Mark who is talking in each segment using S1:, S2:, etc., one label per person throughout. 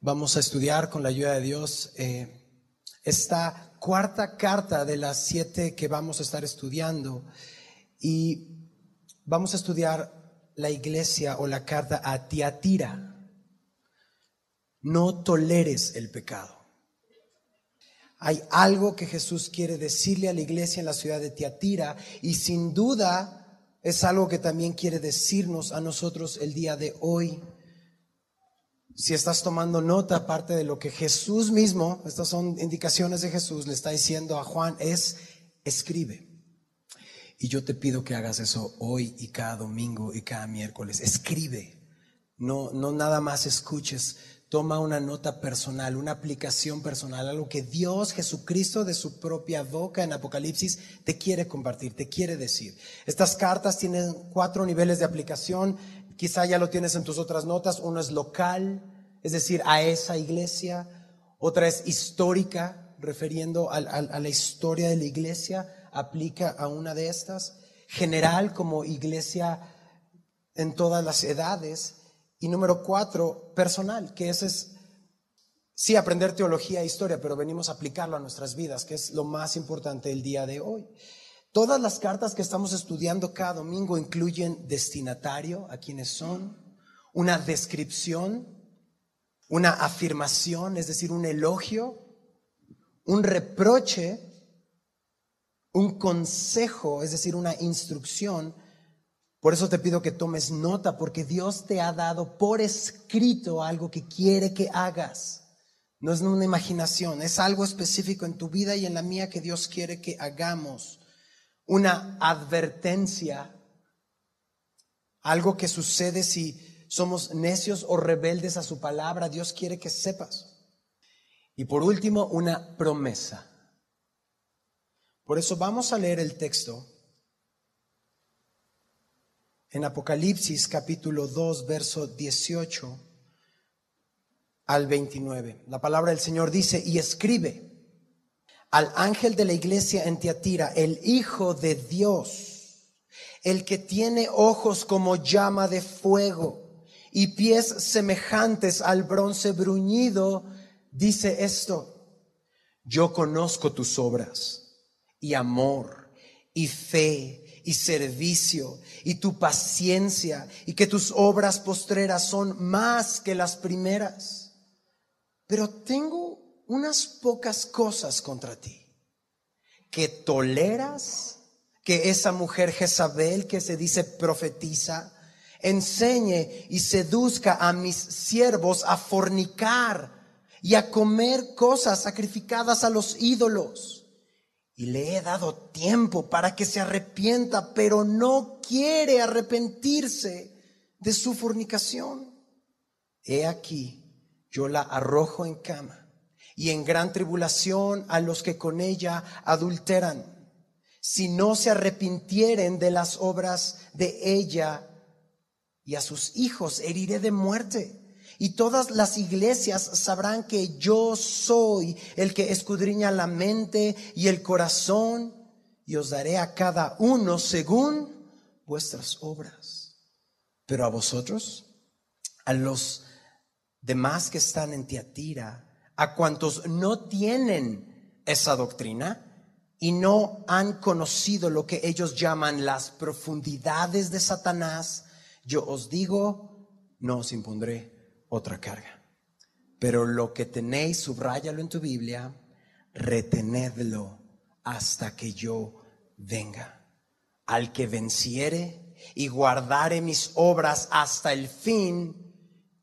S1: Vamos a estudiar con la ayuda de Dios eh, esta cuarta carta de las siete que vamos a estar estudiando y vamos a estudiar la iglesia o la carta a Tiatira. No toleres el pecado. Hay algo que Jesús quiere decirle a la iglesia en la ciudad de Tiatira y sin duda es algo que también quiere decirnos a nosotros el día de hoy. Si estás tomando nota, aparte de lo que Jesús mismo, estas son indicaciones de Jesús, le está diciendo a Juan, es escribe. Y yo te pido que hagas eso hoy y cada domingo y cada miércoles. Escribe. No, no nada más escuches toma una nota personal, una aplicación personal, algo que Dios, Jesucristo, de su propia boca en Apocalipsis, te quiere compartir, te quiere decir. Estas cartas tienen cuatro niveles de aplicación, quizá ya lo tienes en tus otras notas. Uno es local, es decir, a esa iglesia. Otra es histórica, refiriendo a, la historia de la iglesia, aplica a una de estas. General, como iglesia en todas las edades y número cuatro, personal, que ese es, sí, aprender teología e historia, pero venimos a aplicarlo a nuestras vidas, que es lo más importante el día de hoy. Todas las cartas que estamos estudiando cada domingo incluyen destinatario, a quienes son, una descripción, una afirmación, es decir, un elogio, un reproche, un consejo, es decir, una instrucción, por eso te pido que tomes nota, porque Dios te ha dado por escrito algo que quiere que hagas. No es una imaginación, es algo específico en tu vida y en la mía que Dios quiere que hagamos. Una advertencia, algo que sucede si somos necios o rebeldes a su palabra, Dios quiere que sepas. Y por último, una promesa. Por eso vamos a leer el texto en Apocalipsis capítulo 2, verso 18 al 29. La palabra del Señor dice, y escribe al ángel de la iglesia en Tiatira, el Hijo de Dios, el que tiene ojos como llama de fuego y pies semejantes al bronce bruñido, dice esto, yo conozco tus obras y amor y fe y servicio y tu paciencia y que tus obras postreras son más que las primeras. Pero tengo unas pocas cosas contra ti. Que toleras que esa mujer Jezabel que se dice profetiza enseñe y seduzca a mis siervos a fornicar y a comer cosas sacrificadas a los ídolos y le he dado tiempo para que se arrepienta, pero no quiere arrepentirse de su fornicación. He aquí, yo la arrojo en cama y en gran tribulación a los que con ella adulteran, si no se arrepintieren de las obras de ella y a sus hijos heriré de muerte y todas las iglesias sabrán que yo soy el que escudriña la mente y el corazón y os daré a cada uno según vuestras obras. Pero a vosotros, a los demás que están en Tiatira, a cuantos no tienen esa doctrina y no han conocido lo que ellos llaman las profundidades de Satanás, yo os digo, no os impondré otra carga. Pero lo que tenéis, subráyalo en tu Biblia, retenedlo hasta que yo venga. Al que venciere y guardare mis obras hasta el fin,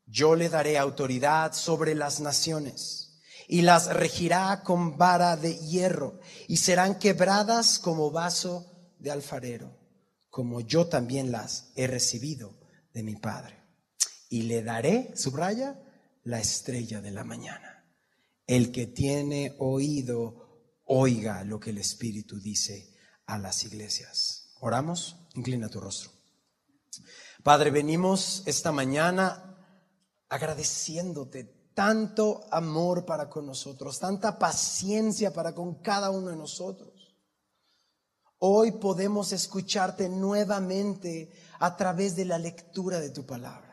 S1: yo le daré autoridad sobre las naciones y las regirá con vara de hierro y serán quebradas como vaso de alfarero, como yo también las he recibido de mi Padre y le daré, subraya, la estrella de la mañana. El que tiene oído, oiga lo que el Espíritu dice a las iglesias. Oramos, inclina tu rostro. Padre, venimos esta mañana agradeciéndote tanto amor para con nosotros, tanta paciencia para con cada uno de nosotros. Hoy podemos escucharte nuevamente a través de la lectura de tu palabra.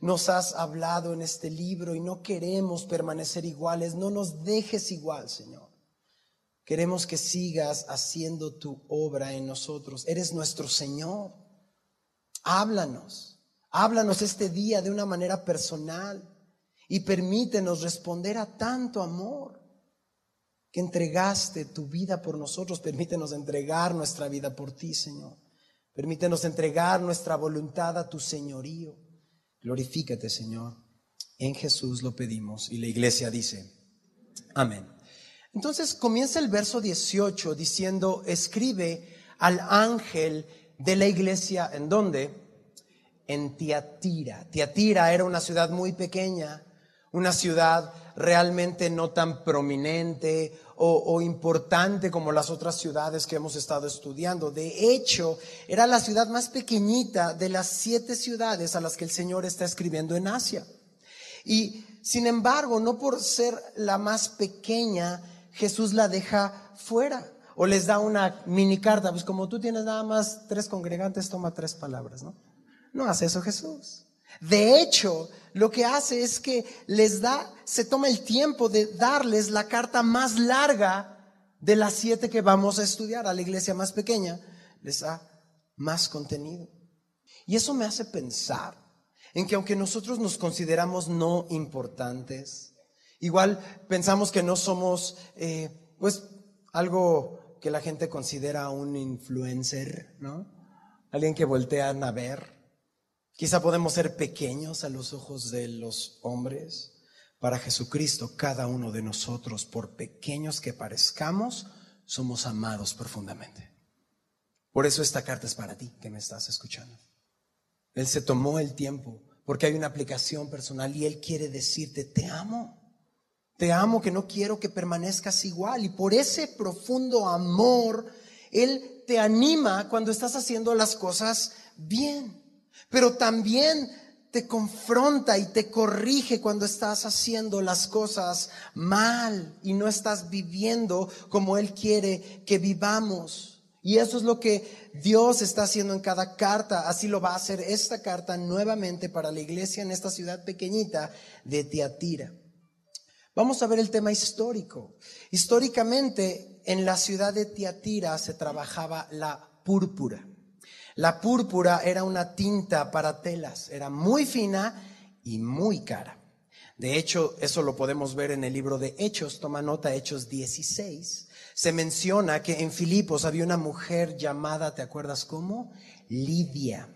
S1: nos has hablado en este libro y no queremos permanecer iguales. No nos dejes igual, Señor. Queremos que sigas haciendo tu obra en nosotros. Eres nuestro Señor. Háblanos. Háblanos este día de una manera personal y permítenos responder a tanto amor que entregaste tu vida por nosotros. Permítenos entregar nuestra vida por ti, Señor. Permítenos entregar nuestra voluntad a tu señorío. Glorifícate, Señor. En Jesús lo pedimos. Y la iglesia dice, amén. Entonces comienza el verso 18 diciendo, escribe al ángel de la iglesia, ¿en dónde? En Tiatira. Tiatira era una ciudad muy pequeña, una ciudad realmente no tan prominente o, importante como las otras ciudades que hemos estado estudiando. De hecho, era la ciudad más pequeñita de las siete ciudades a las que el Señor está escribiendo en Asia. Y sin embargo, no por ser la más pequeña, Jesús la deja fuera o les da una mini carta. Pues como tú tienes nada más tres congregantes, toma tres palabras, ¿no? No hace eso Jesús. De hecho, lo que hace es que les da, se toma el tiempo de darles la carta más larga de las siete que vamos a estudiar a la iglesia más pequeña, les da más contenido. Y eso me hace pensar en que aunque nosotros nos consideramos no importantes, igual pensamos que no somos, eh, pues, algo que la gente considera un influencer, ¿no? Alguien que voltean a ver. Quizá podemos ser pequeños a los ojos de los hombres. Para Jesucristo, cada uno de nosotros, por pequeños que parezcamos, somos amados profundamente. Por eso esta carta es para ti que me estás escuchando. Él se tomó el tiempo porque hay una aplicación personal y Él quiere decirte, te amo. Te amo que no quiero que permanezcas igual. Y por ese profundo amor, Él te anima cuando estás haciendo las cosas bien pero también te confronta y te corrige cuando estás haciendo las cosas mal y no estás viviendo como Él quiere que vivamos. Y eso es lo que Dios está haciendo en cada carta. Así lo va a hacer esta carta nuevamente para la iglesia en esta ciudad pequeñita de Tiatira. Vamos a ver el tema histórico. Históricamente, en la ciudad de Tiatira se trabajaba la púrpura. La púrpura era una tinta para telas, era muy fina y muy cara. De hecho, eso lo podemos ver en el libro de Hechos, toma nota, Hechos 16. Se menciona que en Filipos había una mujer llamada, ¿te acuerdas cómo? Lidia.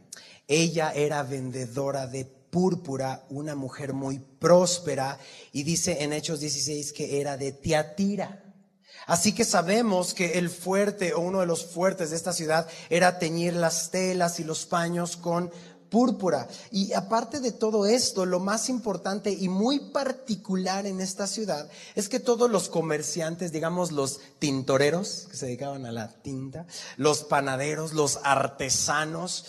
S1: Ella era vendedora de púrpura, una mujer muy próspera, y dice en Hechos 16 que era de Tiatira. Así que sabemos que el fuerte o uno de los fuertes de esta ciudad era teñir las telas y los paños con púrpura. Y aparte de todo esto, lo más importante y muy particular en esta ciudad es que todos los comerciantes, digamos los tintoreros que se dedicaban a la tinta, los panaderos, los artesanos,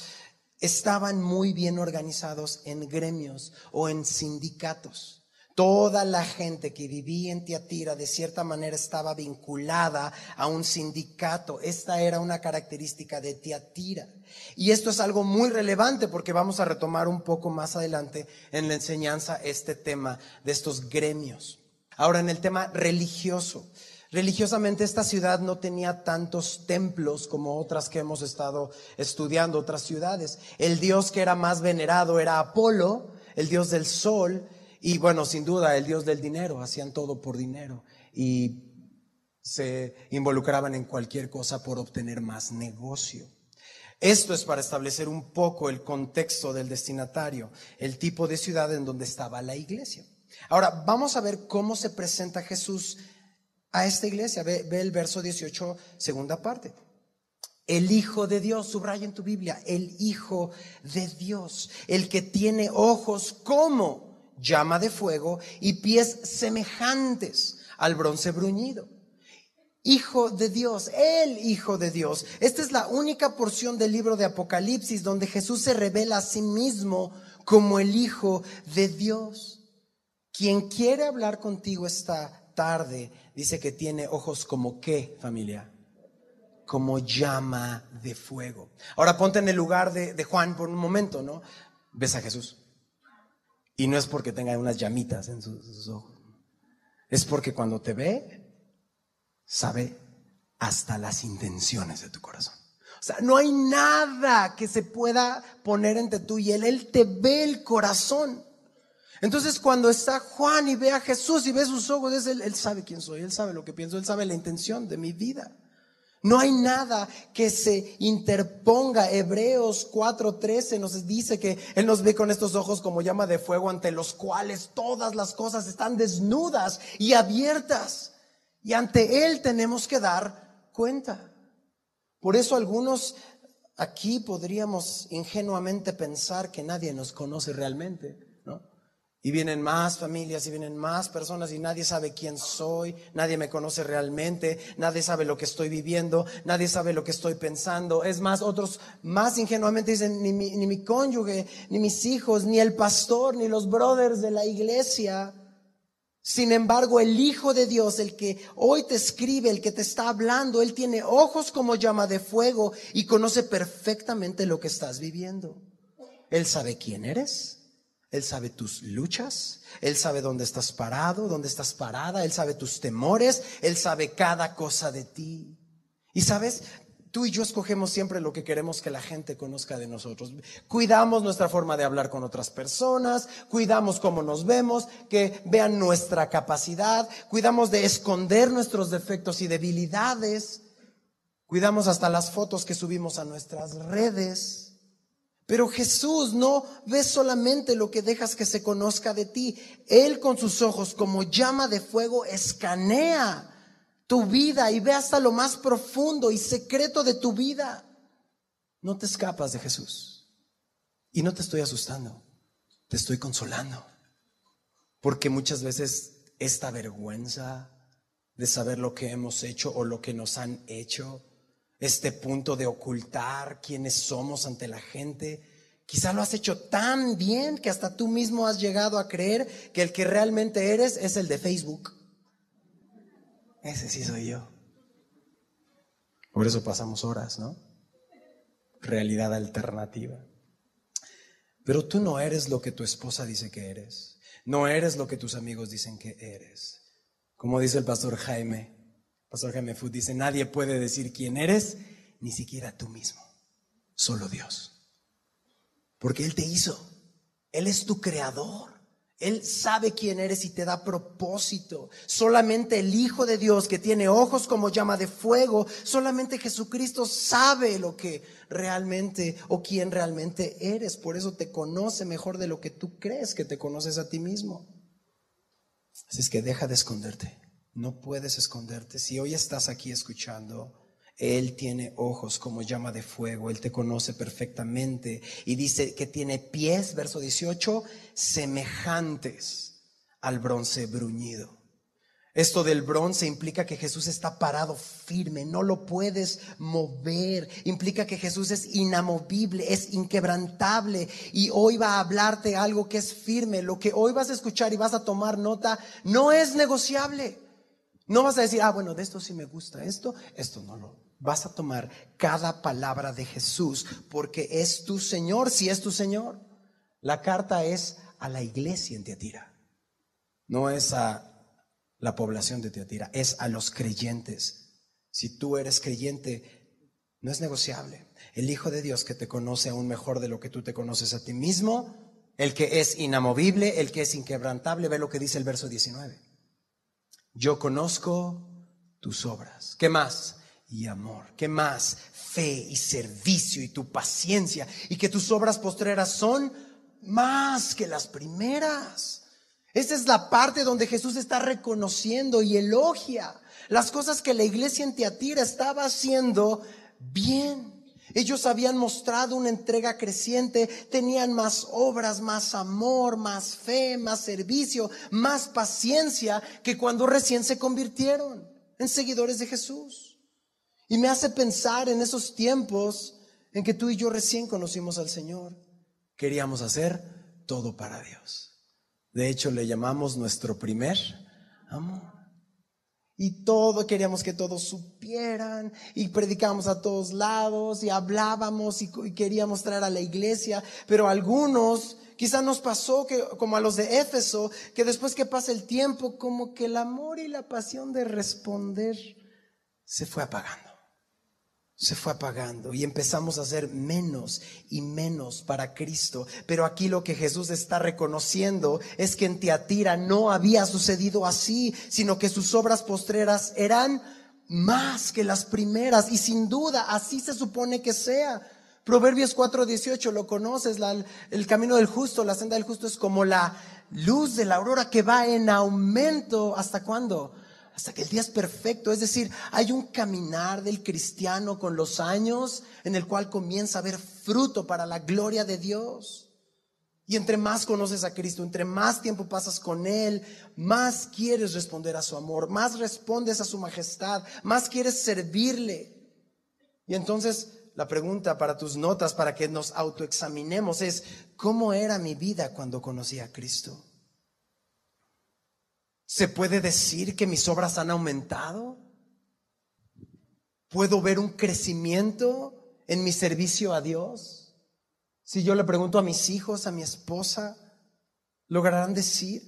S1: estaban muy bien organizados en gremios o en sindicatos. Toda la gente que vivía en Tiatira de cierta manera estaba vinculada a un sindicato. Esta era una característica de Tiatira. Y esto es algo muy relevante porque vamos a retomar un poco más adelante en la enseñanza este tema de estos gremios. Ahora en el tema religioso. Religiosamente esta ciudad no tenía tantos templos como otras que hemos estado estudiando, otras ciudades. El dios que era más venerado era Apolo, el dios del sol, y bueno, sin duda, el Dios del dinero, hacían todo por dinero y se involucraban en cualquier cosa por obtener más negocio. Esto es para establecer un poco el contexto del destinatario, el tipo de ciudad en donde estaba la iglesia. Ahora, vamos a ver cómo se presenta Jesús a esta iglesia. Ve, el verso 18, segunda parte. El Hijo de Dios, subraya en tu Biblia, el Hijo de Dios, el que tiene ojos como llama de fuego y pies semejantes al bronce bruñido. Hijo de Dios, el Hijo de Dios. Esta es la única porción del libro de Apocalipsis donde Jesús se revela a sí mismo como el Hijo de Dios. Quien quiere hablar contigo esta tarde dice que tiene ojos como qué, familia? Como llama de fuego. Ahora ponte en el lugar de, de Juan por un momento, ¿no? Ves a Jesús Y no es porque tenga unas llamitas en sus, ojos. Es porque cuando te ve, sabe hasta las intenciones de tu corazón. O sea, no hay nada que se pueda poner entre tú y él. Él te ve el corazón. Entonces cuando está Juan y ve a Jesús y ve sus ojos, él, él sabe quién soy, él sabe lo que pienso, él sabe la intención de mi vida. No hay nada que se interponga. Hebreos 4:13 nos dice que Él nos ve con estos ojos como llama de fuego ante los cuales todas las cosas están desnudas y abiertas. Y ante Él tenemos que dar cuenta. Por eso algunos aquí podríamos ingenuamente pensar que nadie nos conoce realmente. Y vienen más familias y vienen más personas y nadie sabe quién soy, nadie me conoce realmente, nadie sabe lo que estoy viviendo, nadie sabe lo que estoy pensando. Es más, otros más ingenuamente dicen, ni mi, mi cónyuge, ni mis hijos, ni el pastor, ni los brothers de la iglesia. Sin embargo, el Hijo de Dios, el que hoy te escribe, el que te está hablando, Él tiene ojos como llama de fuego y conoce perfectamente lo que estás viviendo. Él sabe quién eres. Él sabe tus luchas, Él sabe dónde estás parado, dónde estás parada, Él sabe tus temores, Él sabe cada cosa de ti. Y sabes, tú y yo escogemos siempre lo que queremos que la gente conozca de nosotros. Cuidamos nuestra forma de hablar con otras personas, cuidamos cómo nos vemos, que vean nuestra capacidad, cuidamos de esconder nuestros defectos y debilidades, cuidamos hasta las fotos que subimos a nuestras redes. Pero Jesús no ve solamente lo que dejas que se conozca de ti. Él con sus ojos como llama de fuego escanea tu vida y ve hasta lo más profundo y secreto de tu vida. No te escapas de Jesús. Y no te estoy asustando, te estoy consolando. Porque muchas veces esta vergüenza de saber lo que hemos hecho o lo que nos han hecho, este punto de ocultar quiénes somos ante la gente. Quizá lo has hecho tan bien que hasta tú mismo has llegado a creer que el que realmente eres es el de Facebook. Ese sí soy yo. Por eso pasamos horas, ¿no? Realidad alternativa. Pero tú no eres lo que tu esposa dice que eres. No eres lo que tus amigos dicen que eres. Como dice el pastor Jaime, Pastor Jaime Food dice, nadie puede decir quién eres, ni siquiera tú mismo, solo Dios. Porque Él te hizo, Él es tu creador. Él sabe quién eres y te da propósito. Solamente el Hijo de Dios que tiene ojos como llama de fuego, solamente Jesucristo sabe lo que realmente o quién realmente eres. Por eso te conoce mejor de lo que tú crees que te conoces a ti mismo. Así es que deja de esconderte. No puedes esconderte. Si hoy estás aquí escuchando, Él tiene ojos como llama de fuego, Él te conoce perfectamente y dice que tiene pies, verso 18, semejantes al bronce bruñido. Esto del bronce implica que Jesús está parado firme, no lo puedes mover. Implica que Jesús es inamovible, es inquebrantable. Y hoy va a hablarte algo que es firme. Lo que hoy vas a escuchar y vas a tomar nota no es negociable. No vas a decir, ah, bueno, de esto sí me gusta, esto, esto no lo. Vas a tomar cada palabra de Jesús porque es tu Señor, si es tu Señor. La carta es a la iglesia en Teatira, no es a la población de Teatira, es a los creyentes. Si tú eres creyente, no es negociable. El Hijo de Dios que te conoce aún mejor de lo que tú te conoces a ti mismo, el que es inamovible, el que es inquebrantable, ve lo que dice el verso 19. Yo conozco tus obras. ¿Qué más? Y amor. ¿Qué más? Fe y servicio y tu paciencia. Y que tus obras postreras son más que las primeras. Esa es la parte donde Jesús está reconociendo y elogia las cosas que la iglesia en Teatira estaba haciendo bien. Ellos habían mostrado una entrega creciente, tenían más obras, más amor, más fe, más servicio, más paciencia que cuando recién se convirtieron en seguidores de Jesús. Y me hace pensar en esos tiempos en que tú y yo recién conocimos al Señor. Queríamos hacer todo para Dios. De hecho, le llamamos nuestro primer amor. Y todo, queríamos que todos supieran y predicábamos a todos lados y hablábamos y, queríamos traer a la iglesia, pero algunos Quizá nos pasó que, como a los de Éfeso, que después que pasa el tiempo, como que el amor y la pasión de responder se fue apagando. Se fue apagando y empezamos a hacer menos y menos para Cristo. Pero aquí lo que Jesús está reconociendo es que en Tiatira no había sucedido así, sino que sus obras postreras eran más que las primeras y sin duda así se supone que sea. Proverbios 4:18, lo conoces, el camino del justo, la senda del justo es como la luz de la aurora que va en aumento. ¿Hasta cuándo? Hasta que el día es perfecto. Es decir, hay un caminar del cristiano con los años en el cual comienza a haber fruto para la gloria de Dios. Y entre más conoces a Cristo, entre más tiempo pasas con Él, más quieres responder a su amor, más respondes a su majestad, más quieres servirle. Y entonces la pregunta para tus notas, para que nos autoexaminemos, es, ¿cómo era mi vida cuando conocí a Cristo? ¿Se puede decir que mis obras han aumentado? ¿Puedo ver un crecimiento en mi servicio a Dios? Si yo le pregunto a mis hijos, a mi esposa, ¿lograrán decir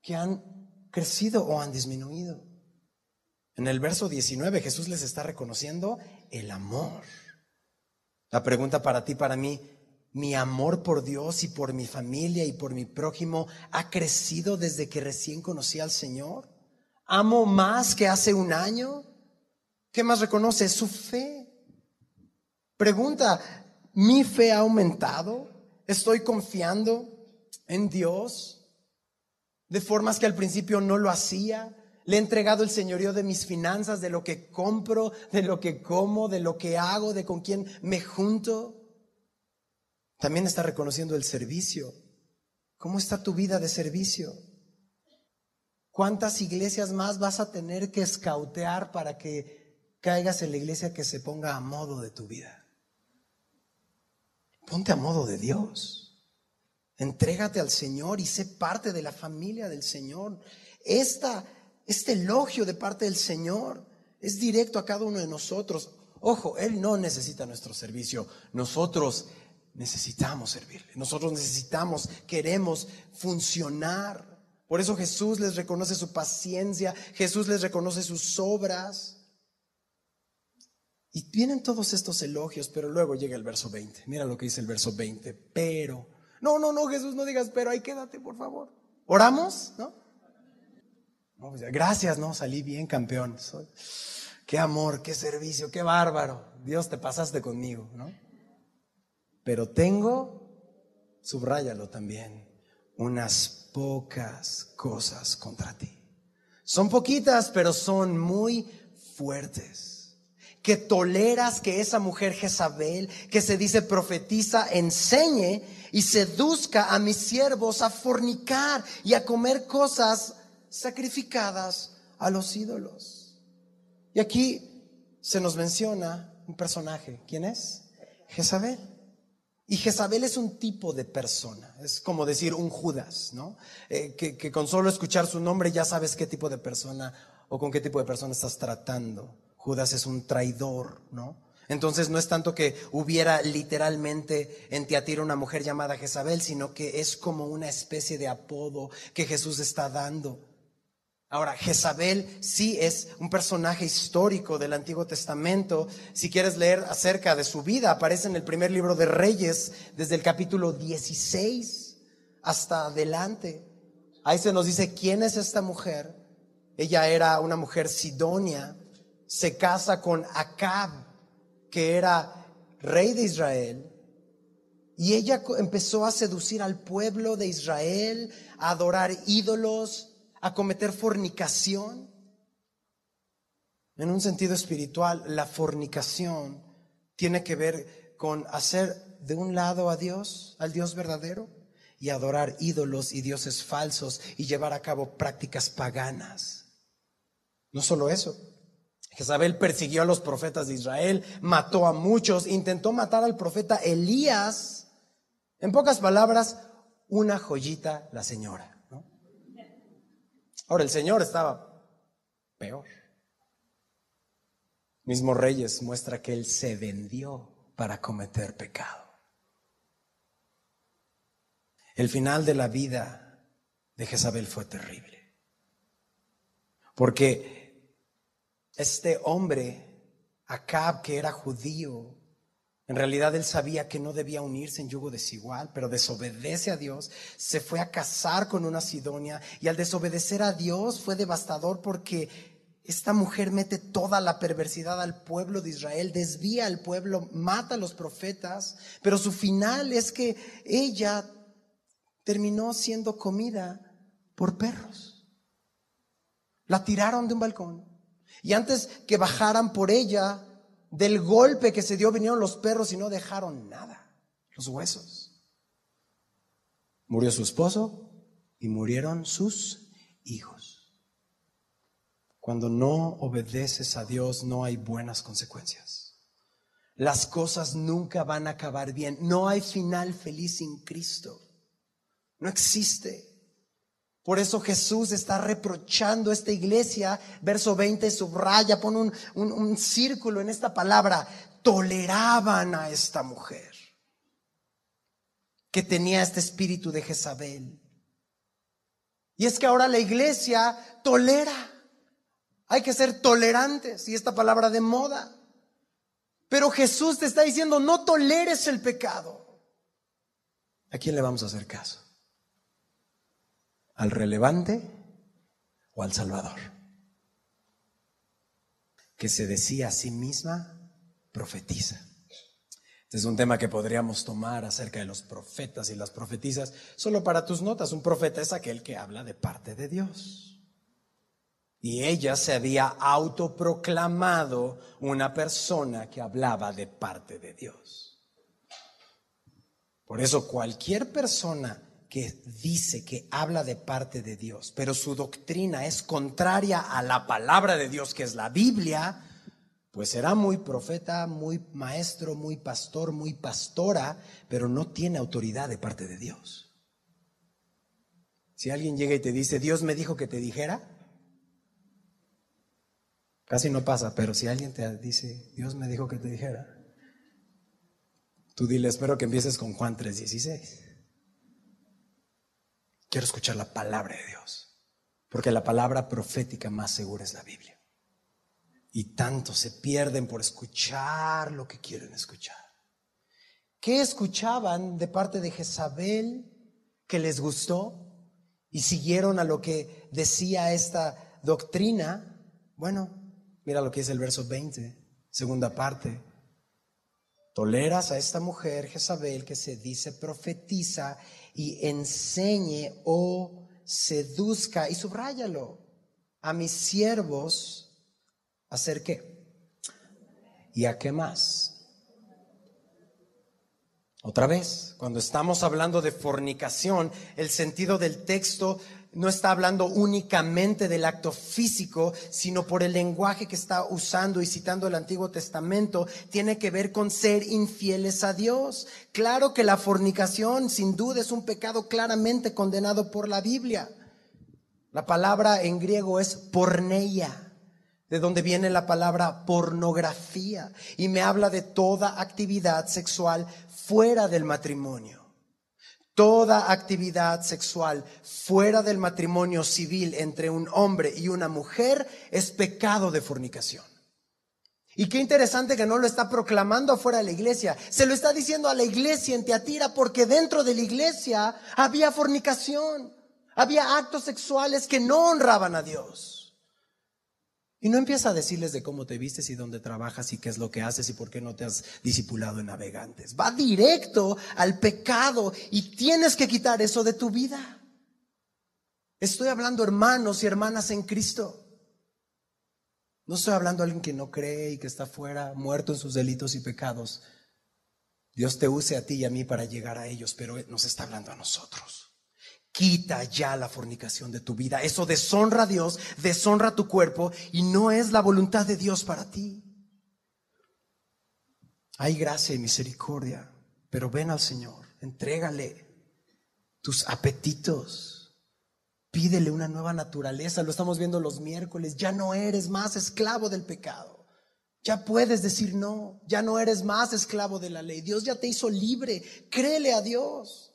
S1: que han crecido o han disminuido? En el verso 19 Jesús les está reconociendo el amor. La pregunta para ti, para mí, mi amor por Dios y por mi familia y por mi prójimo ha crecido desde que recién conocí al Señor. Amo más que hace un año. ¿Qué más reconoce? Su fe. Pregunta, ¿mi fe ha aumentado? ¿Estoy confiando en Dios de formas que al principio no lo hacía? Le he entregado el señorío de mis finanzas, de lo que compro, de lo que como, de lo que hago, de con quién me junto. También está reconociendo el servicio. ¿Cómo está tu vida de servicio? ¿Cuántas iglesias más vas a tener que escautear para que caigas en la iglesia que se ponga a modo de tu vida? Ponte a modo de Dios. Entrégate al Señor y sé parte de la familia del Señor. Esta este elogio de parte del Señor es directo a cada uno de nosotros. Ojo, Él no necesita nuestro servicio. Nosotros necesitamos servirle. Nosotros necesitamos, queremos funcionar. Por eso Jesús les reconoce su paciencia, Jesús les reconoce sus obras. Y vienen todos estos elogios, pero luego llega el verso 20. Mira lo que dice el verso 20. Pero, no, no, no, Jesús, no digas, pero ahí quédate, por favor. ¿Oramos? ¿No? Pues gracias, ¿no? Salí bien campeón. qué amor, qué servicio, qué bárbaro. Dios te pasaste conmigo, ¿no? Pero tengo, subráyalo también, unas pocas cosas contra ti. Son poquitas, pero son muy fuertes. Que toleras que esa mujer Jezabel, que se dice profetiza, enseñe y seduzca a mis siervos a fornicar y a comer cosas sacrificadas a los ídolos. Y aquí se nos menciona un personaje. ¿Quién es? Jezabel. Y Jezabel es un tipo de persona, es como decir un Judas, ¿no? Eh, que, con solo escuchar su nombre ya sabes qué tipo de persona o con qué tipo de persona estás tratando. Judas es un traidor, ¿no? Entonces no es tanto que hubiera literalmente en Tiatira una mujer llamada Jezabel, sino que es como una especie de apodo que Jesús está dando. Ahora, Jezabel sí es un personaje histórico del Antiguo Testamento. Si quieres leer acerca de su vida, aparece en el primer libro de Reyes, desde el capítulo 16 hasta adelante. Ahí se nos dice quién es esta mujer. Ella era una mujer sidonia, se casa con Acab, que era rey de Israel, y ella empezó a seducir al pueblo de Israel, a adorar ídolos, a cometer fornicación. En un sentido espiritual, la fornicación tiene que ver con hacer de un lado a Dios, al Dios verdadero, y adorar ídolos y dioses falsos y llevar a cabo prácticas paganas. No solo eso. Jezabel persiguió a los profetas de Israel, mató a muchos, intentó matar al profeta Elías. En pocas palabras, una joyita la señora. Ahora el Señor estaba peor. Mismo Reyes muestra que él se vendió para cometer pecado. El final de la vida de Jezabel fue terrible. Porque este hombre, Acab, que era judío, en realidad él sabía que no debía unirse en yugo desigual, pero desobedece a Dios, se fue a casar con una Sidonia y al desobedecer a Dios fue devastador porque esta mujer mete toda la perversidad al pueblo de Israel, desvía al pueblo, mata a los profetas, pero su final es que ella terminó siendo comida por perros. La tiraron de un balcón y antes que bajaran por ella, del golpe que se dio vinieron los perros y no dejaron nada, los huesos. Murió su esposo y murieron sus hijos. Cuando no obedeces a Dios no hay buenas consecuencias. Las cosas nunca van a acabar bien. No hay final feliz sin Cristo. No existe. Por eso Jesús está reprochando esta iglesia. Verso 20 subraya, pone un, un, círculo en esta palabra. Toleraban a esta mujer que tenía este espíritu de Jezabel. Y es que ahora la iglesia tolera. Hay que ser tolerantes y esta palabra de moda. Pero Jesús te está diciendo, no toleres el pecado. ¿A quién le vamos a hacer caso? ¿Al relevante o al Salvador? Que se decía a sí misma, profetiza. Este es un tema que podríamos tomar acerca de los profetas y las profetizas. Solo para tus notas, un profeta es aquel que habla de parte de Dios. Y ella se había autoproclamado una persona que hablaba de parte de Dios. Por eso cualquier persona que dice que habla de parte de Dios, pero su doctrina es contraria a la palabra de Dios, que es la Biblia, pues será muy profeta, muy maestro, muy pastor, muy pastora, pero no tiene autoridad de parte de Dios. Si alguien llega y te dice, Dios me dijo que te dijera, casi no pasa, pero si alguien te dice, Dios me dijo que te dijera, tú dile, espero que empieces con Juan 3:16. Quiero escuchar la palabra de Dios, porque la palabra profética más segura es la Biblia. Y tanto se pierden por escuchar lo que quieren escuchar. ¿Qué escuchaban de parte de Jezabel que les gustó y siguieron a lo que decía esta doctrina? Bueno, mira lo que es el verso 20, segunda parte. Toleras a esta mujer, Jezabel, que se dice profetiza y enseñe o seduzca, y subráyalo, a mis siervos, ¿hacer qué? ¿Y a qué más? Otra vez, cuando estamos hablando de fornicación, el sentido del texto no está hablando únicamente del acto físico, sino por el lenguaje que está usando y citando el Antiguo Testamento, tiene que ver con ser infieles a Dios. Claro que la fornicación, sin duda, es un pecado claramente condenado por la Biblia. La palabra en griego es porneia, de donde viene la palabra pornografía, y me habla de toda actividad sexual fuera del matrimonio. Toda actividad sexual fuera del matrimonio civil entre un hombre y una mujer es pecado de fornicación. Y qué interesante que no lo está proclamando afuera de la iglesia. Se lo está diciendo a la iglesia en Teatira porque dentro de la iglesia había fornicación. Había actos sexuales que no honraban a Dios. Y no empieza a decirles de cómo te vistes y dónde trabajas y qué es lo que haces y por qué no te has discipulado en navegantes. Va directo al pecado y tienes que quitar eso de tu vida. Estoy hablando hermanos y hermanas en Cristo. No estoy hablando a alguien que no cree y que está fuera, muerto en sus delitos y pecados. Dios te use a ti y a mí para llegar a ellos, pero nos está hablando a nosotros. Quita ya la fornicación de tu vida. Eso deshonra a Dios, deshonra tu cuerpo y no es la voluntad de Dios para ti. Hay gracia y misericordia, pero ven al Señor, entrégale tus apetitos, Pídele una nueva naturaleza, lo estamos viendo los miércoles, ya no eres más esclavo del pecado. Ya puedes decir no, ya no eres más esclavo de la ley. Dios ya te hizo libre, créele a Dios.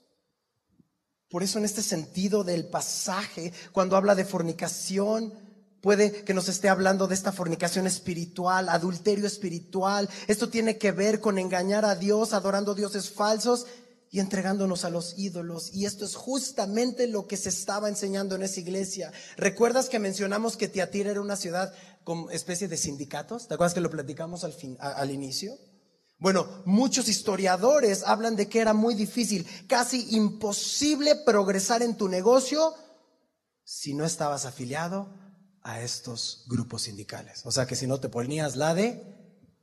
S1: Por eso en este sentido del pasaje, cuando habla de fornicación, puede que nos esté hablando de esta fornicación espiritual, adulterio espiritual. Esto tiene que ver con engañar a Dios, adorando dioses falsos y entregándonos a los ídolos. Y esto es justamente lo que se estaba enseñando en esa iglesia. ¿Recuerdas que mencionamos que Tiatira era una ciudad con especie de sindicatos? ¿Te acuerdas que lo platicamos al, fin, al inicio? Bueno, muchos historiadores hablan de que era muy difícil, casi imposible progresar en tu negocio si no estabas afiliado a estos grupos sindicales. O sea que si no te ponías la de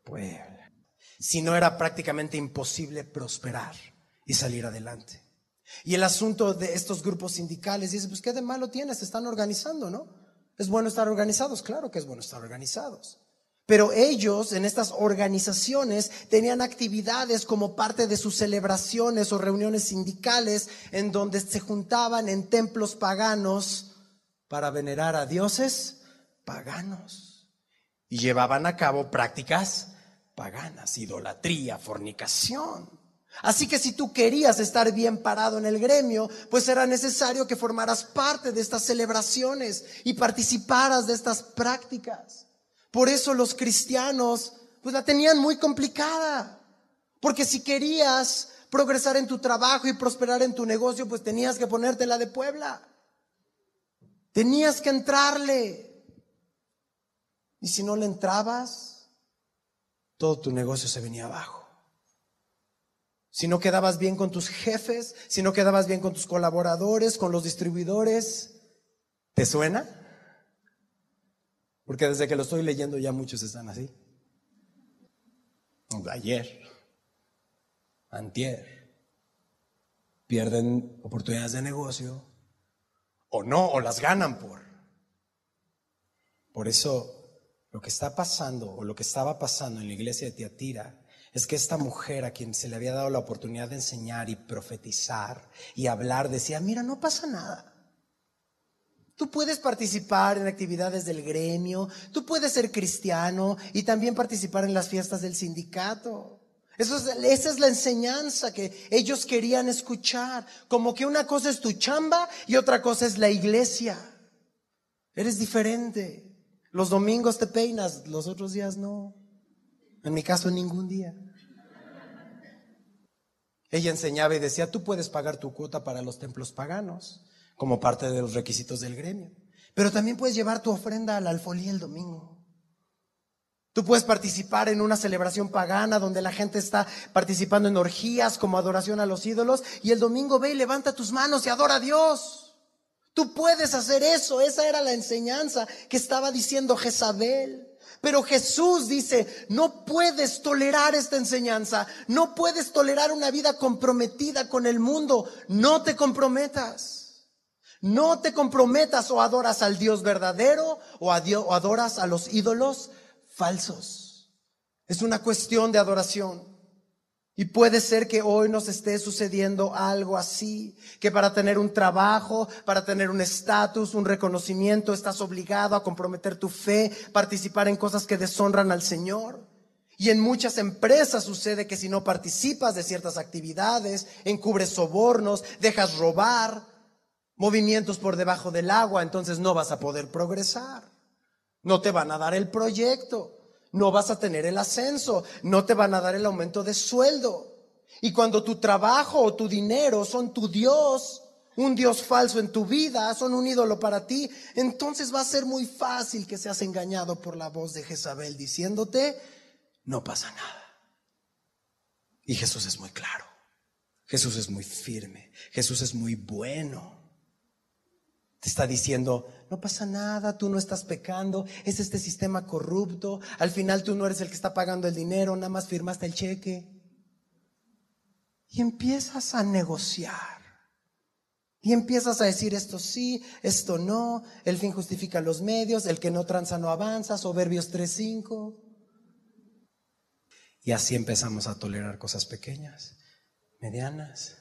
S1: Puebla. Si no era prácticamente imposible prosperar y salir adelante. Y el asunto de estos grupos sindicales dice, pues qué de malo tienes, se están organizando, ¿no? Es bueno estar organizados, claro que es bueno estar organizados. Pero ellos en estas organizaciones tenían actividades como parte de sus celebraciones o reuniones sindicales en donde se juntaban en templos paganos para venerar a dioses paganos. Y llevaban a cabo prácticas paganas, idolatría, fornicación. Así que si tú querías estar bien parado en el gremio, pues era necesario que formaras parte de estas celebraciones y participaras de estas prácticas. Por eso los cristianos pues la tenían muy complicada. Porque si querías progresar en tu trabajo y prosperar en tu negocio, pues tenías que ponértela de Puebla. Tenías que entrarle. Y si no le entrabas, todo tu negocio se venía abajo si no quedabas bien con tus jefes, si no quedabas bien con tus colaboradores, con los distribuidores. ¿Te suena? Porque desde que lo estoy leyendo ya muchos están así. Ayer, antier, pierden oportunidades de negocio o no, o las ganan por. Por eso, lo que está pasando o lo que estaba pasando en la iglesia de Tiatira es que esta mujer a quien se le había dado la oportunidad de enseñar y profetizar y hablar decía, mira, no pasa nada. Tú puedes participar en actividades del gremio, tú puedes ser cristiano y también participar en las fiestas del sindicato. Es, esa es la enseñanza que ellos querían escuchar, como que una cosa es tu chamba y otra cosa es la iglesia. Eres diferente. Los domingos te peinas, los otros días no. En mi caso, ningún día. Ella enseñaba y decía, tú puedes pagar tu cuota para los templos paganos como parte de los requisitos del gremio, pero también puedes llevar tu ofrenda al alfolí el domingo. Tú puedes participar en una celebración pagana donde la gente está participando en orgías como adoración a los ídolos y el domingo ve y levanta tus manos y adora a Dios. Tú puedes hacer eso, esa era la enseñanza que estaba diciendo Jezabel. Pero Jesús dice, no puedes tolerar esta enseñanza, no puedes tolerar una vida comprometida con el mundo, no te comprometas. No te comprometas o adoras al Dios verdadero o, adoras a los ídolos falsos. Es una cuestión de adoración. Y puede ser que hoy nos esté sucediendo algo así, que para tener un trabajo, para tener un estatus, un reconocimiento, estás obligado a comprometer tu fe, participar en cosas que deshonran al Señor. Y en muchas empresas sucede que si no participas de ciertas actividades, encubres sobornos, dejas robar, movimientos por debajo del agua, entonces no vas a poder progresar. No te van a dar el proyecto no vas a tener el ascenso, no te van a dar el aumento de sueldo. Y cuando tu trabajo o tu dinero son tu Dios, un Dios falso en tu vida, son un ídolo para ti, entonces va a ser muy fácil que seas engañado por la voz de Jezabel diciéndote, no pasa nada. Y Jesús es muy claro, Jesús es muy firme, Jesús es muy bueno. Está diciendo, no pasa nada, tú no estás pecando, es este sistema corrupto, al final tú no eres el que está pagando el dinero, nada más firmaste el cheque. Y empiezas a negociar. Y empiezas a decir esto sí, esto no, el fin justifica los medios, el que no tranza no avanza, Soberbios 3.5. Y así empezamos a tolerar cosas pequeñas, medianas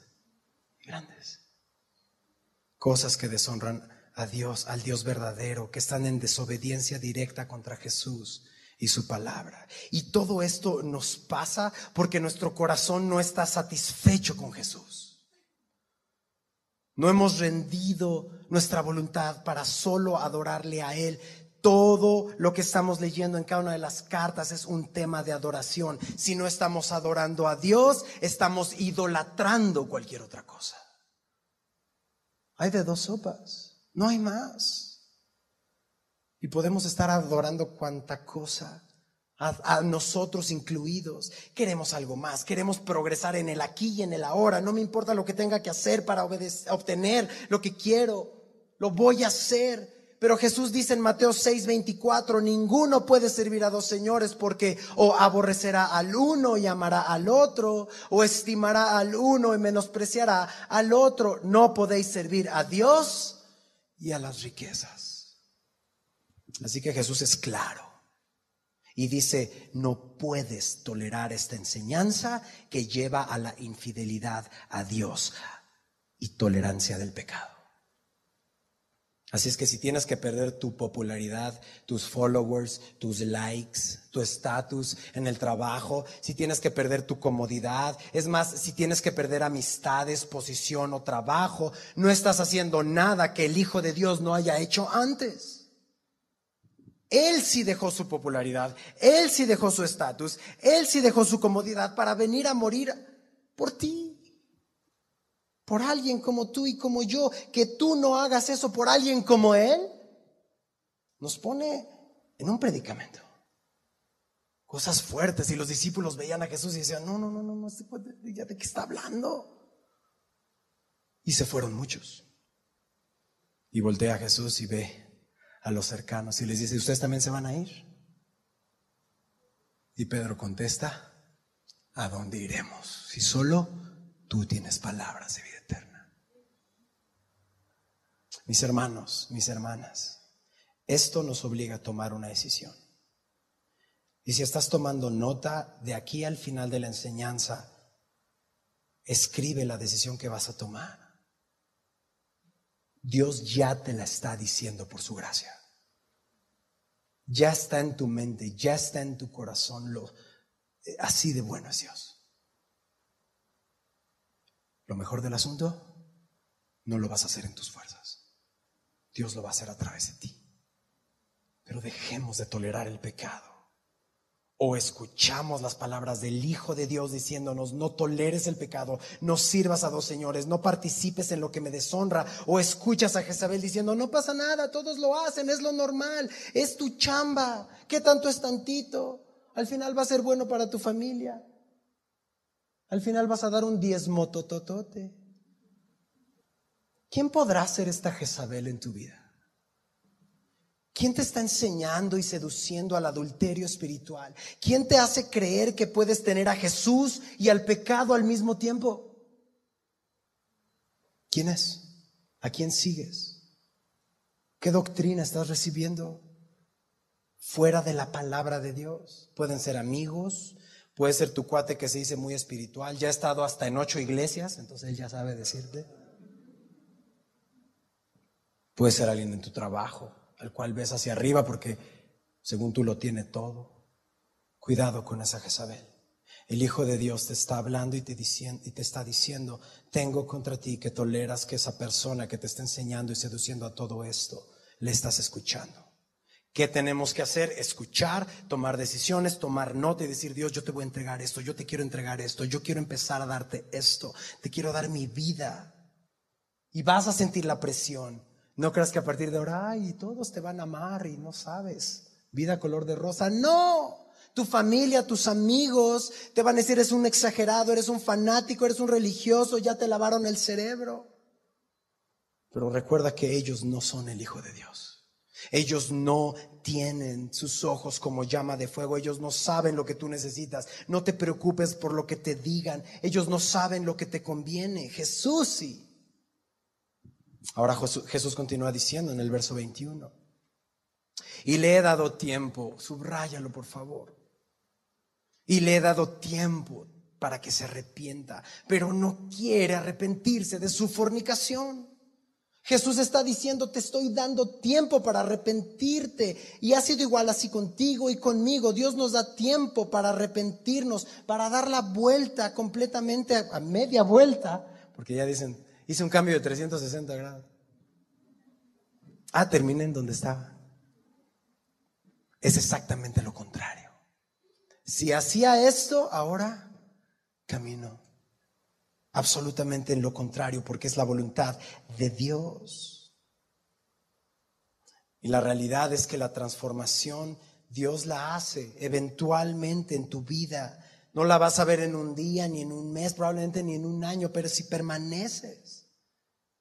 S1: y grandes. Cosas que deshonran a Dios, al Dios verdadero, que están en desobediencia directa contra Jesús y su palabra. Y todo esto nos pasa porque nuestro corazón no está satisfecho con Jesús. No hemos rendido nuestra voluntad para solo adorarle a Él. Todo lo que estamos leyendo en cada una de las cartas es un tema de adoración. Si no estamos adorando a Dios, estamos idolatrando cualquier otra cosa. Hay de dos sopas, no hay más. Y podemos estar adorando cuanta cosa, a, nosotros incluidos. Queremos algo más, queremos progresar en el aquí y en el ahora. No me importa lo que tenga que hacer para obtener lo que quiero, lo voy a hacer. Pero Jesús dice en Mateo 6:24, ninguno puede servir a dos señores porque o aborrecerá al uno y amará al otro, o estimará al uno y menospreciará al otro. No podéis servir a Dios y a las riquezas. Así que Jesús es claro y dice, no puedes tolerar esta enseñanza que lleva a la infidelidad a Dios y tolerancia del pecado. Así es que si tienes que perder tu popularidad, tus followers, tus likes, tu estatus en el trabajo, si tienes que perder tu comodidad, es más, si tienes que perder amistades, posición o trabajo, no estás haciendo nada que el Hijo de Dios no haya hecho antes. Él sí dejó su popularidad, él sí dejó su estatus, él sí dejó su comodidad para venir a morir por ti. Por alguien como tú y como yo, que tú no hagas eso por alguien como él, nos pone en un predicamento. Cosas fuertes y los discípulos veían a Jesús y decían, no, no, no, no, no, ya de qué está hablando. Y se fueron muchos. Y voltea a Jesús y ve a los cercanos y les dice, ¿ustedes también se van a ir? Y Pedro contesta, ¿a dónde iremos? Si solo tú tienes palabras de vida. Mis hermanos, mis hermanas, esto nos obliga a tomar una decisión. Y si estás tomando nota de aquí al final de la enseñanza, escribe la decisión que vas a tomar. Dios ya te la está diciendo por su gracia. Ya está en tu mente, ya está en tu corazón. Lo, eh, así de bueno es Dios. Lo mejor del asunto, no lo vas a hacer en tus fuerzas. Dios lo va a hacer a través de ti. Pero dejemos de tolerar el pecado o escuchamos las palabras del Hijo de Dios diciéndonos, no toleres el pecado, no sirvas a dos señores, no participes en lo que me deshonra, o escuchas a Jezabel diciendo, no pasa nada, todos lo hacen, es lo normal, es tu chamba, ¿qué tanto es tantito? Al final va a ser bueno para tu familia, al final vas a dar un diezmo tototote. ¿Quién podrá ser esta Jezabel en tu vida? ¿Quién te está enseñando y seduciendo al adulterio espiritual? ¿Quién te hace creer que puedes tener a Jesús y al pecado al mismo tiempo? ¿Quién es? ¿A quién sigues? ¿Qué doctrina estás recibiendo fuera de la palabra de Dios? Pueden ser amigos, puede ser tu cuate que se dice muy espiritual, ya ha estado hasta en ocho iglesias, entonces él ya sabe decirte. Puede ser alguien en tu trabajo, al cual ves hacia arriba porque según tú lo tiene todo. Cuidado con esa Jezabel. El Hijo de Dios te está hablando y te, y te está diciendo, tengo contra ti que toleras que esa persona que te está enseñando y seduciendo a todo esto, le estás escuchando. ¿Qué tenemos que hacer? Escuchar, tomar decisiones, tomar nota y decir, Dios, yo te voy a entregar esto, yo te quiero entregar esto, yo quiero empezar a darte esto, te quiero dar mi vida. Y vas a sentir la presión, no creas que a partir de ahora, ay, todos te van a amar y no sabes. Vida color de rosa. No. Tu familia, tus amigos te van a decir, eres un exagerado, eres un fanático, eres un religioso, ya te lavaron el cerebro. Pero recuerda que ellos no son el Hijo de Dios. Ellos no tienen sus ojos como llama de fuego. Ellos no saben lo que tú necesitas. No te preocupes por lo que te digan. Ellos no saben lo que te conviene. Jesús sí. Ahora Jesús continúa diciendo en el verso 21. Y le he dado tiempo, subráyalo por favor. Y le he dado tiempo para que se arrepienta, pero no quiere arrepentirse de su fornicación. Jesús está diciendo, te estoy dando tiempo para arrepentirte. Y ha sido igual así contigo y conmigo. Dios nos da tiempo para arrepentirnos, para dar la vuelta completamente, a media vuelta, porque ya dicen, hice un cambio de 360 grados. Ah, terminé en donde estaba. Es exactamente lo contrario. Si hacía esto, ahora camino absolutamente en lo contrario, porque es la voluntad de Dios. Y la realidad es que la transformación Dios la hace eventualmente en tu vida. No la vas a ver en un día, ni en un mes, probablemente ni en un año, pero si permaneces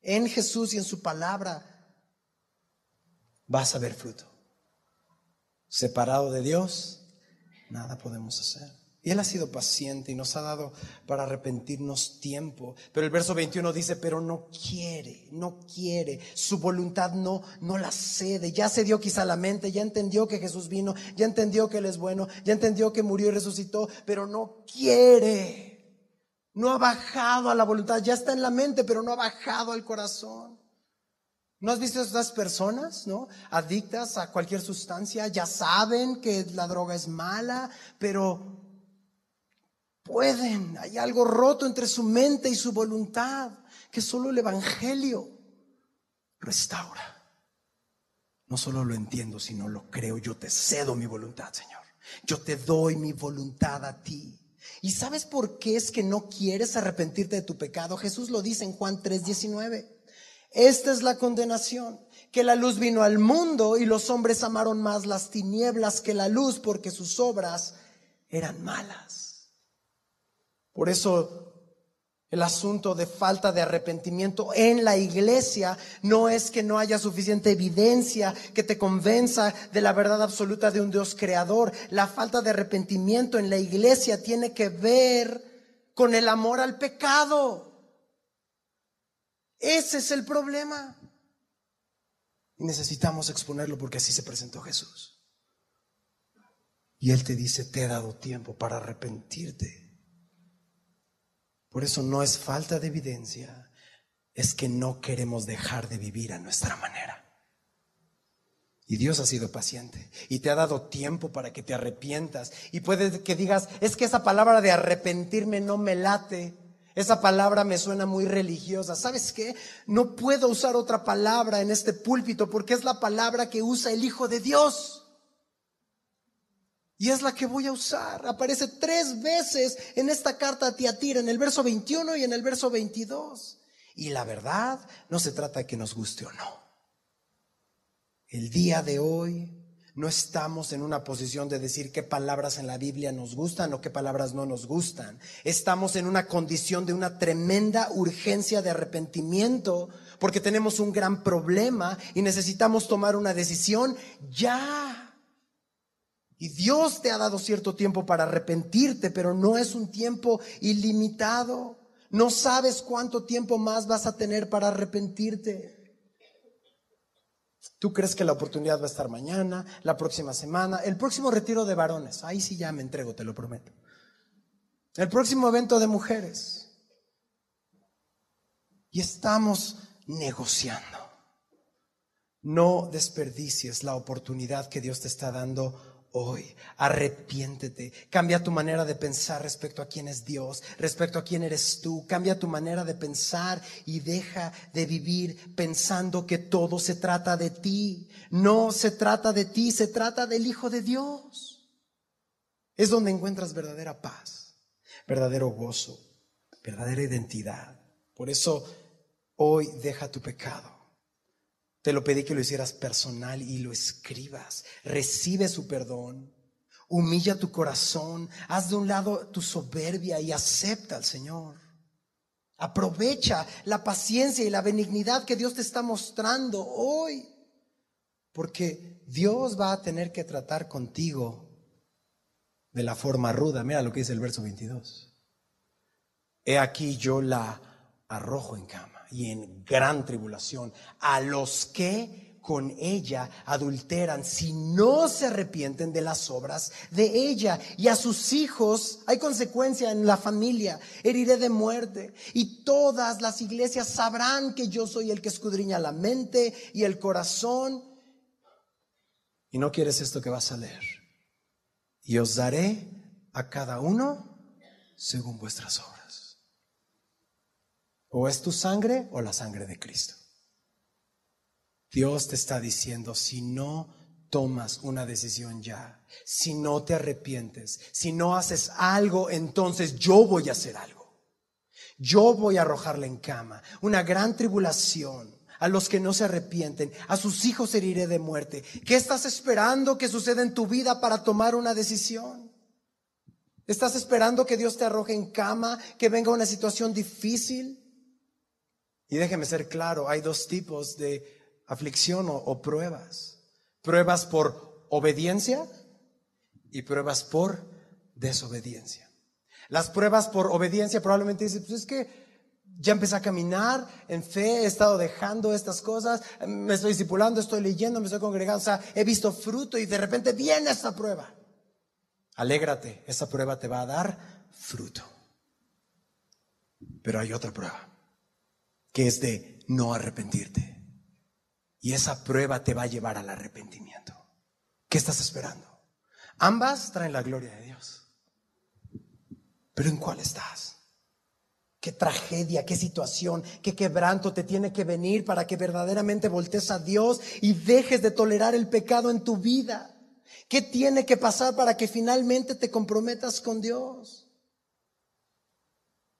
S1: en Jesús y en su palabra, vas a ver fruto. Separado de Dios, nada podemos hacer. Y Él ha sido paciente y nos ha dado para arrepentirnos tiempo. Pero el verso 21 dice, pero no quiere, no quiere. Su voluntad no, no la cede. Ya se dio quizá la mente, ya entendió que Jesús vino, ya entendió que Él es bueno, ya entendió que murió y resucitó, pero no quiere. No ha bajado a la voluntad, ya está en la mente, pero no ha bajado al corazón. ¿No has visto a estas personas, no? Adictas a cualquier sustancia, ya saben que la droga es mala, pero pueden. Hay algo roto entre su mente y su voluntad que solo el Evangelio restaura. No solo lo entiendo, sino lo creo. Yo te cedo mi voluntad, Señor. Yo te doy mi voluntad a ti. ¿Y sabes por qué es que no quieres arrepentirte de tu pecado? Jesús lo dice en Juan 3:19. Esta es la condenación, que la luz vino al mundo y los hombres amaron más las tinieblas que la luz porque sus obras eran malas. Por eso el asunto de falta de arrepentimiento en la iglesia no es que no haya suficiente evidencia que te convenza de la verdad absoluta de un Dios creador. La falta de arrepentimiento en la iglesia tiene que ver con el amor al pecado. Ese es el problema. Y necesitamos exponerlo porque así se presentó Jesús. Y Él te dice, te he dado tiempo para arrepentirte. Por eso no es falta de evidencia, es que no queremos dejar de vivir a nuestra manera. Y Dios ha sido paciente y te ha dado tiempo para que te arrepientas. Y puede que digas, es que esa palabra de arrepentirme no me late. Esa palabra me suena muy religiosa. ¿Sabes qué? No puedo usar otra palabra en este púlpito porque es la palabra que usa el Hijo de Dios. Y es la que voy a usar. Aparece tres veces en esta carta a Tiatira, en el verso 21 y en el verso 22. Y la verdad no se trata de que nos guste o no. El día de hoy no estamos en una posición de decir qué palabras en la Biblia nos gustan o qué palabras no nos gustan. Estamos en una condición de una tremenda urgencia de arrepentimiento porque tenemos un gran problema y necesitamos tomar una decisión ya. Y Dios te ha dado cierto tiempo para arrepentirte, pero no es un tiempo ilimitado. No sabes cuánto tiempo más vas a tener para arrepentirte. Tú crees que la oportunidad va a estar mañana, la próxima semana, el próximo retiro de varones. Ahí sí ya me entrego, te lo prometo. El próximo evento de mujeres. Y estamos negociando. No desperdicies la oportunidad que Dios te está dando hoy. Arrepiéntete. Cambia tu manera de pensar respecto a quién es Dios, respecto a quién eres tú. Cambia tu manera de pensar y deja de vivir pensando que todo se trata de ti. No se trata de ti, se trata del Hijo de Dios. Es donde encuentras verdadera paz, verdadero gozo, verdadera identidad. Por eso hoy deja tu pecado te lo pedí que lo hicieras personal y lo escribas. Recibe su perdón. Humilla tu corazón. Haz de un lado tu soberbia y acepta al Señor. Aprovecha la paciencia y la benignidad que Dios te está mostrando hoy. Porque Dios va a tener que tratar contigo de la forma ruda. Mira lo que dice el verso 22. He aquí yo la arrojo en cama y en gran tribulación a los que con ella adulteran si no se arrepienten de las obras de ella. Y a sus hijos hay consecuencia en la familia, heriré de muerte. Y todas las iglesias sabrán que yo soy el que escudriña la mente y el corazón. Y no quieres esto que vas a leer. Y os daré a cada uno según vuestras obras. O es tu sangre o la sangre de Cristo. Dios te está diciendo, si no tomas una decisión ya, si no te arrepientes, si no haces algo, entonces yo voy a hacer algo. Yo voy a arrojarle en cama una gran tribulación a los que no se arrepienten, a sus hijos heriré de muerte. ¿Qué estás esperando que suceda en tu vida para tomar una decisión? ¿Estás esperando que Dios te arroje en cama, que venga una situación difícil? Y déjeme ser claro, hay dos tipos de aflicción o, pruebas. Pruebas por obediencia y pruebas por desobediencia. Las pruebas por obediencia probablemente dicen, pues es que ya empecé a caminar en fe, he estado dejando estas cosas, me estoy discipulando, estoy leyendo, me estoy congregando, o sea, he visto fruto y de repente viene esta prueba. Alégrate, esa prueba te va a dar fruto. Pero hay otra prueba, que es de no arrepentirte. Y esa prueba te va a llevar al arrepentimiento. ¿Qué estás esperando? Ambas traen la gloria de Dios. Pero ¿en cuál estás? Qué tragedia, qué situación, qué quebranto te tiene que venir para que verdaderamente voltees a Dios y dejes de tolerar el pecado en tu vida. ¿Qué tiene que pasar para que finalmente te comprometas con Dios?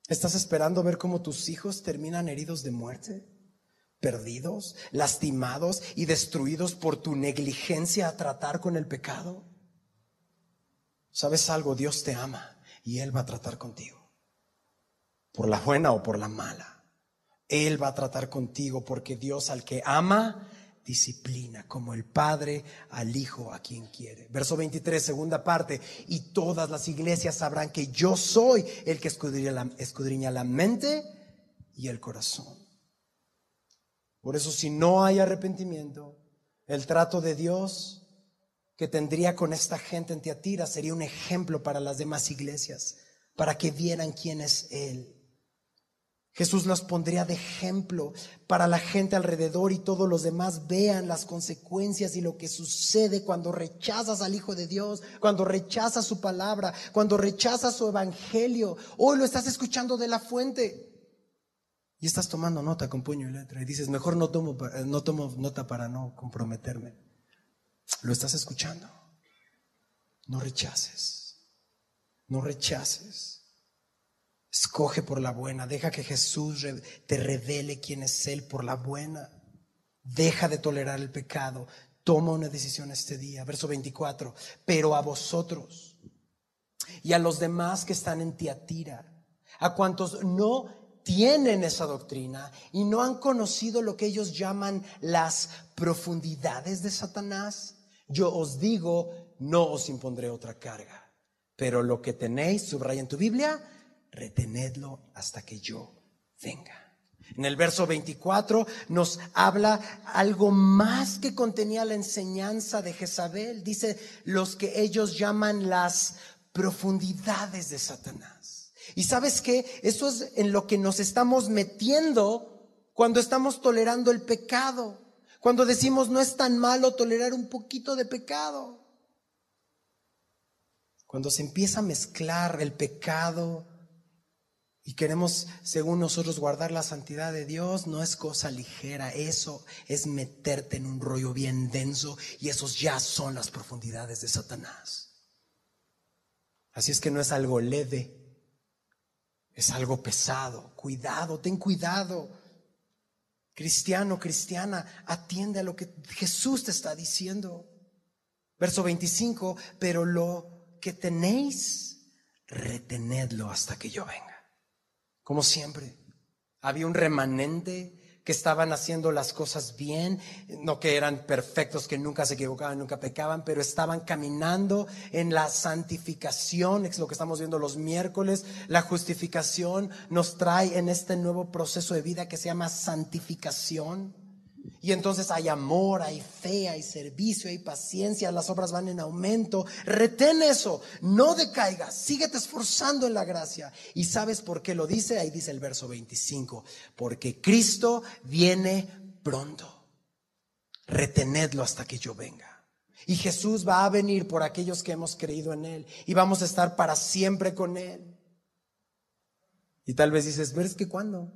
S1: ¿Estás esperando ver cómo tus hijos terminan heridos de muerte? perdidos, lastimados y destruidos por tu negligencia a tratar con el pecado? ¿Sabes algo? Dios te ama y Él va a tratar contigo. Por la buena o por la mala. Él va a tratar contigo porque Dios al que ama, disciplina, como el Padre al Hijo a quien quiere. Verso 23, segunda parte, y todas las iglesias sabrán que yo soy el que escudriña la, mente y el corazón. Por eso si no hay arrepentimiento, el trato de Dios que tendría con esta gente en Teatira sería un ejemplo para las demás iglesias, para que vieran quién es Él. Jesús los pondría de ejemplo para la gente alrededor y todos los demás vean las consecuencias y lo que sucede cuando rechazas al Hijo de Dios, cuando rechazas su palabra, cuando rechazas su evangelio. Hoy lo estás escuchando de la fuente. Y estás tomando nota con puño y letra y dices, mejor no tomo, no tomo nota para no comprometerme. Lo estás escuchando. No rechaces. No rechaces. Escoge por la buena. Deja que Jesús te revele quién es Él por la buena. Deja de tolerar el pecado. Toma una decisión este día. Verso 24. Pero a vosotros y a los demás que están en Tiatira, a cuantos no tienen esa doctrina y no han conocido lo que ellos llaman las profundidades de Satanás, yo os digo, no os impondré otra carga. Pero lo que tenéis, subraya en tu Biblia, retenedlo hasta que yo venga. En el verso 24 nos habla algo más que contenía la enseñanza de Jezabel. Dice los que ellos llaman las profundidades de Satanás. Y sabes qué? Eso es en lo que nos estamos metiendo cuando estamos tolerando el pecado. Cuando decimos no es tan malo tolerar un poquito de pecado. Cuando se empieza a mezclar el pecado y queremos, según nosotros, guardar la santidad de Dios, no es cosa ligera. Eso es meterte en un rollo bien denso y esos ya son las profundidades de Satanás. Así es que no es algo leve es algo pesado. Cuidado, ten cuidado. Cristiano, cristiana, atiende a lo que Jesús te está diciendo. Verso 25, pero lo que tenéis, retenedlo hasta que yo venga. Como siempre, había un remanente que estaban haciendo las cosas bien, no que eran perfectos, que nunca se equivocaban, nunca pecaban, pero estaban caminando en la santificación, es lo que estamos viendo los miércoles. La justificación nos trae en este nuevo proceso de vida que se llama santificación. Y entonces hay amor, hay fe, hay servicio, hay paciencia, las obras van en aumento. Retén eso, no decaigas, síguete esforzando en la gracia. ¿Y sabes por qué lo dice? Ahí dice el verso 25, porque Cristo viene pronto. Retenedlo hasta que yo venga. Y Jesús va a venir por aquellos que hemos creído en Él y vamos a estar para siempre con Él. Y tal vez dices, ¿ves que cuándo?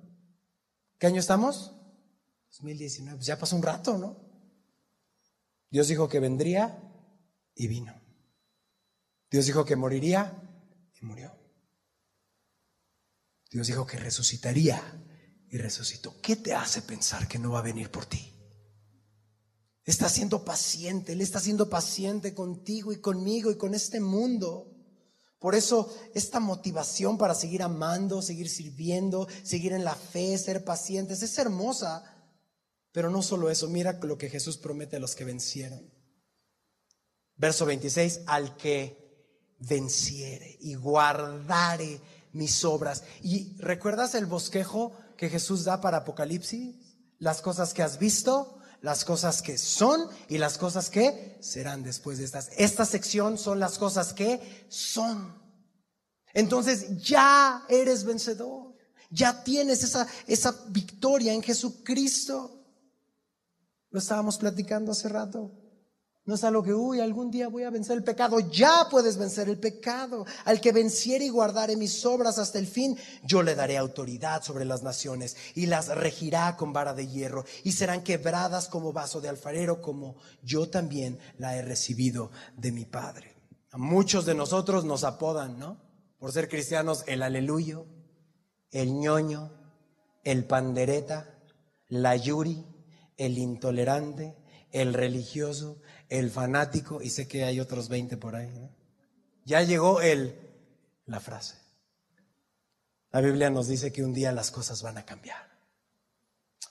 S1: ¿Qué año estamos? 2019, pues ya pasó un rato, ¿no? Dios dijo que vendría y vino. Dios dijo que moriría y murió. Dios dijo que resucitaría y resucitó. ¿Qué te hace pensar que no va a venir por ti? Está siendo paciente, Él está siendo paciente contigo y conmigo y con este mundo. Por eso esta motivación para seguir amando, seguir sirviendo, seguir en la fe, ser pacientes, es hermosa. Pero no solo eso, mira lo que Jesús promete a los que vencieron. Verso 26, al que venciere y guardare mis obras. ¿Y recuerdas el bosquejo que Jesús da para Apocalipsis? Las cosas que has visto, las cosas que son y las cosas que serán después de estas. Esta sección son las cosas que son. Entonces ya eres vencedor. Ya tienes esa, esa victoria en Jesucristo. Lo estábamos platicando hace rato. No es algo que, uy, algún día voy a vencer el pecado. Ya puedes vencer el pecado. Al que venciere y guardare mis obras hasta el fin, yo le daré autoridad sobre las naciones y las regirá con vara de hierro y serán quebradas como vaso de alfarero, como yo también la he recibido de mi Padre. A muchos de nosotros nos apodan, ¿no? Por ser cristianos, el aleluyo, el ñoño, el pandereta, la yuri el intolerante, el religioso, el fanático, y sé que hay otros 20 por ahí. Ya llegó el, la frase. La Biblia nos dice que un día las cosas van a cambiar.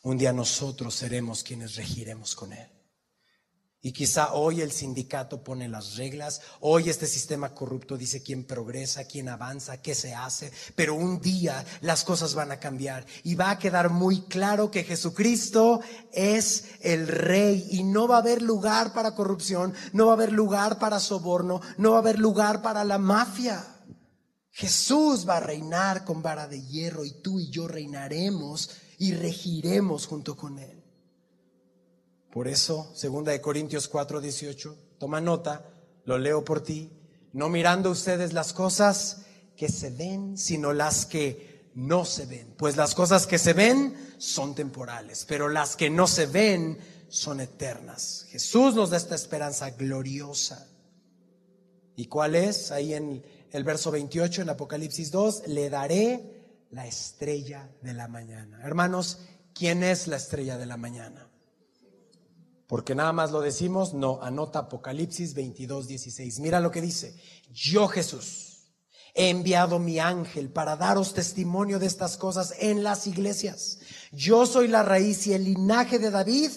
S1: Un día nosotros seremos quienes regiremos con Él. Y quizá hoy el sindicato pone las reglas, hoy este sistema corrupto dice quién progresa, quién avanza, qué se hace, pero un día las cosas van a cambiar y va a quedar muy claro que Jesucristo es el rey y no va a haber lugar para corrupción, no va a haber lugar para soborno, no va a haber lugar para la mafia. Jesús va a reinar con vara de hierro y tú y yo reinaremos y regiremos junto con Él. Por eso, segunda de Corintios 4, 18, toma nota, lo leo por ti, no mirando ustedes las cosas que se ven, sino las que no se ven. Pues las cosas que se ven son temporales, pero las que no se ven son eternas. Jesús nos da esta esperanza gloriosa. ¿Y cuál es? Ahí en el verso 28, en Apocalipsis 2, le daré la estrella de la mañana. Hermanos, ¿quién es la estrella de la mañana? Porque nada más lo decimos, no, anota Apocalipsis 22, 16. Mira lo que dice. Yo Jesús he enviado mi ángel para daros testimonio de estas cosas en las iglesias. Yo soy la raíz y el linaje de David,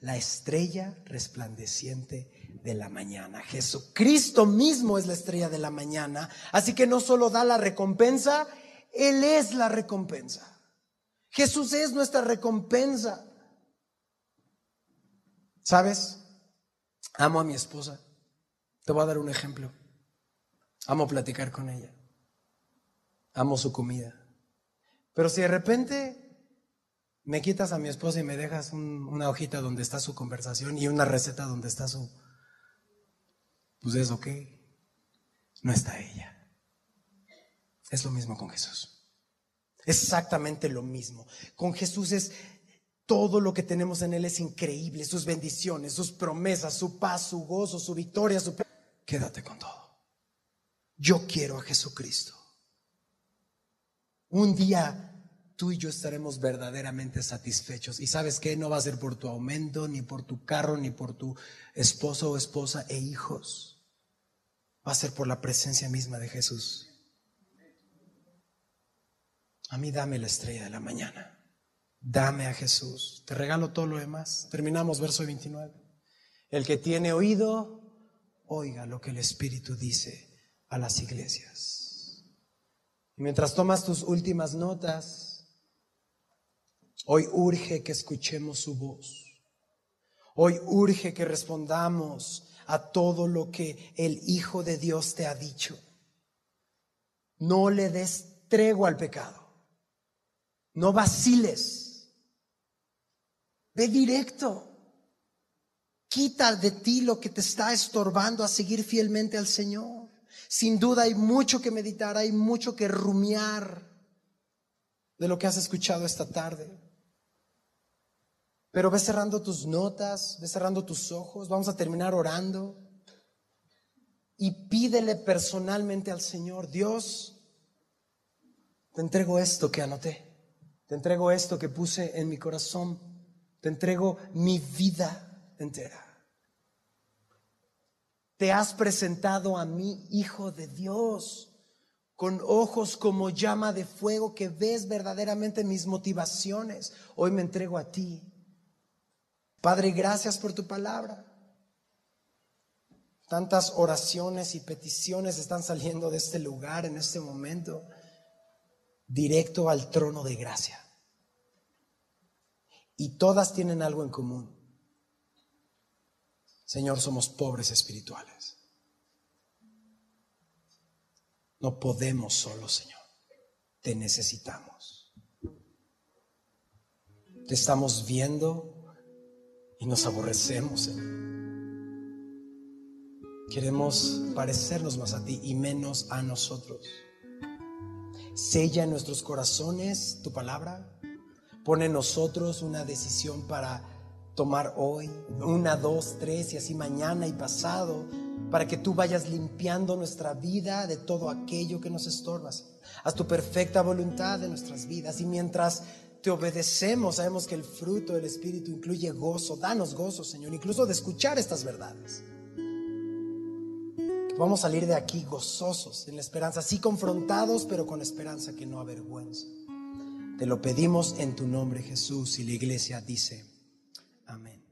S1: la estrella resplandeciente de la mañana. Jesucristo mismo es la estrella de la mañana. Así que no solo da la recompensa, Él es la recompensa. Jesús es nuestra recompensa. ¿Sabes? Amo a mi esposa. Te voy a dar un ejemplo. Amo platicar con ella. Amo su comida. Pero si de repente me quitas a mi esposa y me dejas una hojita donde está su conversación y una receta donde está su... Pues es ok. No está ella. Es lo mismo con Jesús. Exactamente lo mismo. Con Jesús es todo lo que tenemos en Él es increíble, sus bendiciones, sus promesas, su paz, su gozo, su victoria, su... Quédate con todo. Yo quiero a Jesucristo. Un día tú y yo estaremos verdaderamente satisfechos. Y sabes que no va a ser por tu aumento, ni por tu carro, ni por tu esposo o esposa e hijos. Va a ser por la presencia misma de Jesús. A mí dame la estrella de la mañana. Dame a Jesús. Te regalo todo lo demás. Terminamos verso 29. El que tiene oído, oiga lo que el Espíritu dice a las iglesias. Y mientras tomas tus últimas notas, hoy urge que escuchemos su voz. Hoy urge que respondamos a todo lo que el Hijo de Dios te ha dicho. No le des tregua al pecado. No vaciles. Ve directo. Quita de ti lo que te está estorbando a seguir fielmente al Señor. Sin duda hay mucho que meditar, hay mucho que rumiar de lo que has escuchado esta tarde. Pero ve cerrando tus notas, ve cerrando tus ojos, vamos a terminar orando y pídele personalmente al Señor, Dios, te entrego esto que anoté, te entrego esto que puse en mi corazón, te entrego mi vida entera. Te has presentado a mí, Hijo de Dios, con ojos como llama de fuego que ves verdaderamente mis motivaciones. Hoy me entrego a ti. Padre, gracias por tu palabra. Tantas oraciones y peticiones están saliendo de este lugar en este momento, directo al trono de gracia. Y todas tienen algo en común. Señor, somos pobres espirituales. No podemos solo, Señor. Te necesitamos. Te estamos viendo y nos aborrecemos, Señor. Queremos parecernos más a ti y menos a nosotros. Sella en nuestros corazones tu palabra. Pone en nosotros una decisión para tomar hoy, una, dos, tres y así mañana y pasado, para que tú vayas limpiando nuestra vida de todo aquello que nos estorbas. Haz tu perfecta voluntad en nuestras vidas y mientras te obedecemos, sabemos que el fruto del Espíritu incluye gozo. Danos gozo, Señor, incluso de escuchar estas verdades. vamos a salir de aquí gozosos, en la esperanza, así confrontados, pero con esperanza que no avergüenza. Te lo pedimos en tu nombre, Jesús. Y la iglesia dice, amén.